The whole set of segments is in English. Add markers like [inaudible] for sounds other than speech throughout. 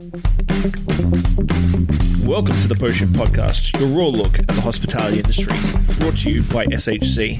Welcome to the Potion Podcast, your raw look at the hospitality industry, brought to you by SHC.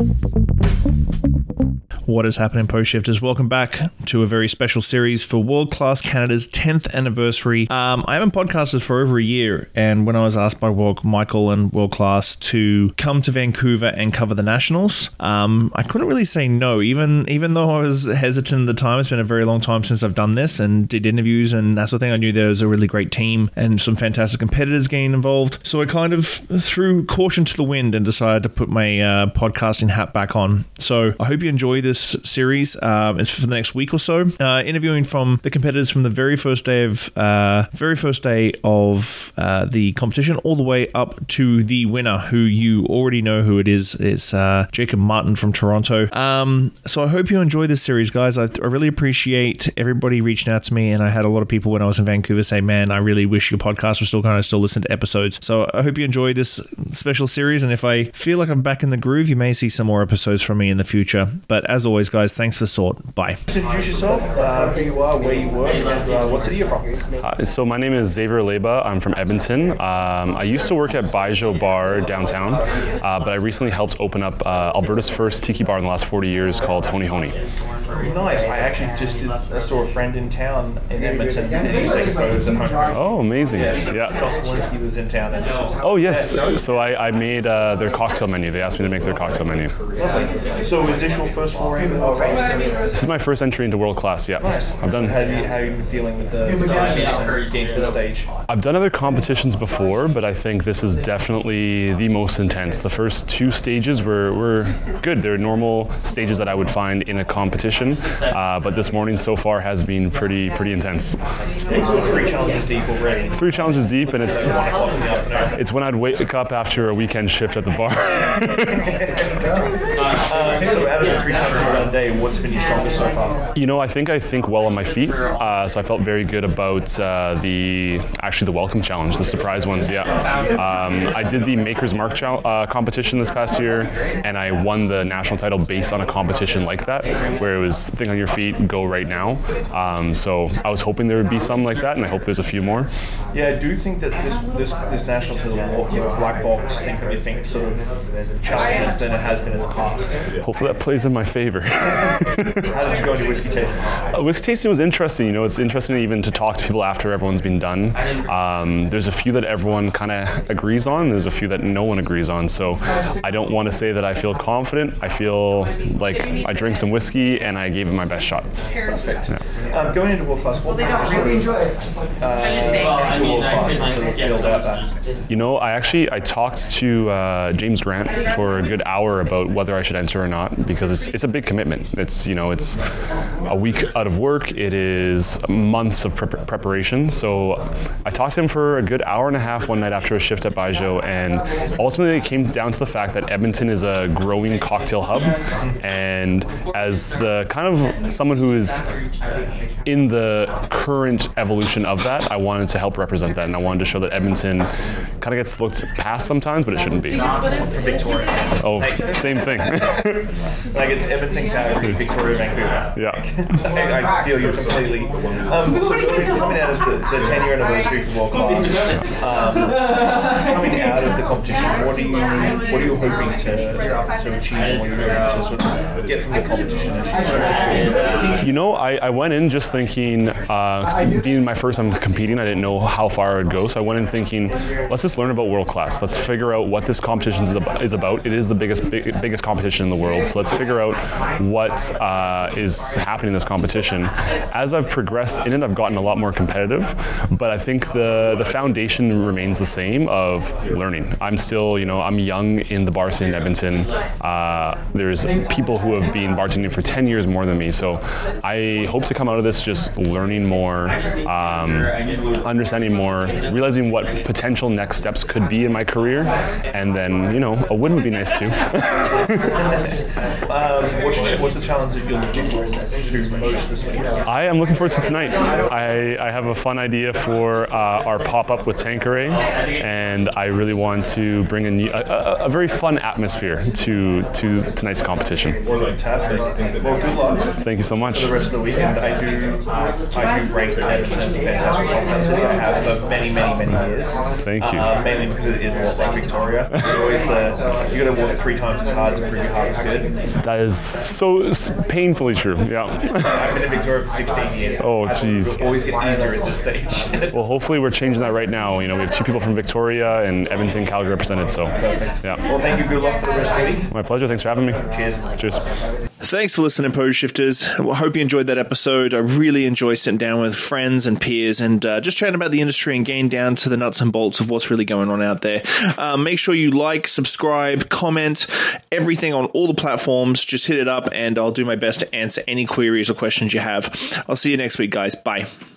What is happening, Post Shifters? Welcome back to a very special series for World Class Canada's 10th anniversary. Um, I haven't podcasted for over a year, and when I was asked by World, Michael and World Class to come to Vancouver and cover the Nationals, um, I couldn't really say no, even even though I was hesitant at the time. It's been a very long time since I've done this and did interviews and that sort of thing. I knew there was a really great team and some fantastic competitors getting involved. So I kind of threw caution to the wind and decided to put my uh, podcasting hat back on. So I hope you enjoy this series. Um, it's for the next week or so. Uh, interviewing from the competitors from the very first day of uh, very first day of uh, the competition, all the way up to the winner, who you already know who it is. It's uh, Jacob Martin from Toronto. Um, so I hope you enjoy this series, guys. I, I really appreciate everybody reaching out to me, and I had a lot of people when I was in Vancouver say, "Man, I really wish your podcast was still going to still listen to episodes." So I hope you enjoy this special series, and if I feel like I'm back in the groove, you may see some more episodes from me in the future. But as always, guys, thanks for the support. Bye. Introduce yourself, uh, who you are, where you work, and uh, what city you're from. Uh, so my name is Xavier Aleba. I'm from Edmonton. Um, I used to work at Baijiu Bar downtown, uh, but I recently helped open up uh, Alberta's first tiki bar in the last 40 years called Honi Honi. Nice. I actually just did, I saw a friend in town in Edmonton, and he was taking photos at home. Oh, amazing! Yes, Yeah. Josh Walensky was in town. And, Oh yes. So I, I made uh, their cocktail menu. They asked me to make their cocktail menu. lovely. So is this your first foray into world class? This is my first entry into world class. Yeah. Nice. I've done. How, you, how you been feeling with the process and getting to the stage? I've done other competitions before, but I think this is definitely the most intense. The first two stages were, were good. They're normal stages that I would find in a competition, uh, but this morning so far has been pretty pretty intense. Three challenges deep already. Three challenges deep, and it's One o'clock in the afternoon. it's when I'd wake up after a weekend shift at the bar. [laughs] Uh, so out of the three challenges day, what's been your strongest so far? You know, I think I think well on my feet, uh, so I felt very good about uh, the actually the welcome challenge, the surprise ones. Yeah, um, I did the Maker's Mark chal- uh, competition this past year, and I won the national title based on a competition like that, where it was think on your feet, go right now. Um, so I was hoping there would be some like that, and I hope there's a few more. Yeah, I do think that this this, this national title will black box thing you think sort of challenges than it has been in the past. Hopefully that plays in my favor. [laughs] How did you go into whiskey tasting? Uh, Whiskey tasting was interesting. You know, it's interesting even to talk to people after everyone's been done. Um, there's a few that everyone kind of agrees on. There's a few that no one agrees on. So I don't want to say that I feel confident. I feel like I drink some whiskey and I gave it my best shot. Um, going into world class, what made you sort of uh, into world class and sort of build out that? You know, I actually I talked to uh, James Grant for a good hour about whether I should enter or not because it's it's a big commitment. It's you know it's a week out of work. It is months of prep preparation. So I talked to him for a good hour and a half one night after a shift at Baijiu, and ultimately it came down to the fact that Edmonton is a growing cocktail hub, and as the kind of someone who is in the current evolution of that, I wanted to help represent that, and I wanted to show that Edmonton kind of gets looked past sometimes, but it shouldn't be. Victoria. Oh, same thing. [laughs] Like it's Edmonton, Calgary, Victoria, Vancouver. yeah. [laughs] I, I feel you completely. Um, so coming out of the so 10 year anniversary for world class, um, coming out of the competition, what are you what are you hoping to to achieve? and What are you hoping to sort of get from the competition? You know, I, I went in just thinking, uh, 'cause being my first time competing, I didn't know how far I would go. So I went in thinking, let's just learn about world class. Let's figure out what this competition is is about. It is the biggest big, biggest competition in the world. So let's figure out what uh, is happening in this competition. As I've progressed in it, I've gotten a lot more competitive, but I think the the foundation remains the same of learning. I'm still, you know, I'm young in the bar scene in Edmonton. Uh, there's people who have been bartending for 10 years more than me. So I hope to come out of this just learning more, um, understanding more, realizing what potential next steps could be in my career, and then you know a win would be nice too. [laughs] um, what's, the challenge that you're looking forward to most this week? I am looking forward to tonight. I, I have a fun idea for uh, our pop up with Tanqueray, and I really want to bring a, a, a, very fun atmosphere to to tonight's competition. Fantastic. Well, good luck. Thank you so much. For the rest of the weekend, I do I do rank Edmonton as a fantastic cocktail city. I have for many, many, many years. Thank you. Uh, mainly because it is a lot like Victoria. always the you got to work three times as hard to prove your heart is good. That is so painfully true. Yeah. I've been in Victoria for 16 years. Oh, jeez. Always get easier at this stage. well, hopefully we're changing that right now. You know, we have two people from Victoria and Edmonton, Calgary represented. So, yeah. Well, thank you. Good luck for the rest of the week. My pleasure. Thanks for having me. Cheers. Cheers. Thanks for listening, Post Shifters. I hope you enjoyed that episode. I really enjoy sitting down with friends and peers and uh, just chatting about the industry and getting down to the nuts and bolts of what's really going on out there. Uh, make sure you like, subscribe, comment, everything on all the platforms. Just hit it up and I'll do my best to answer any queries or questions you have. I'll see you next week, guys. Bye.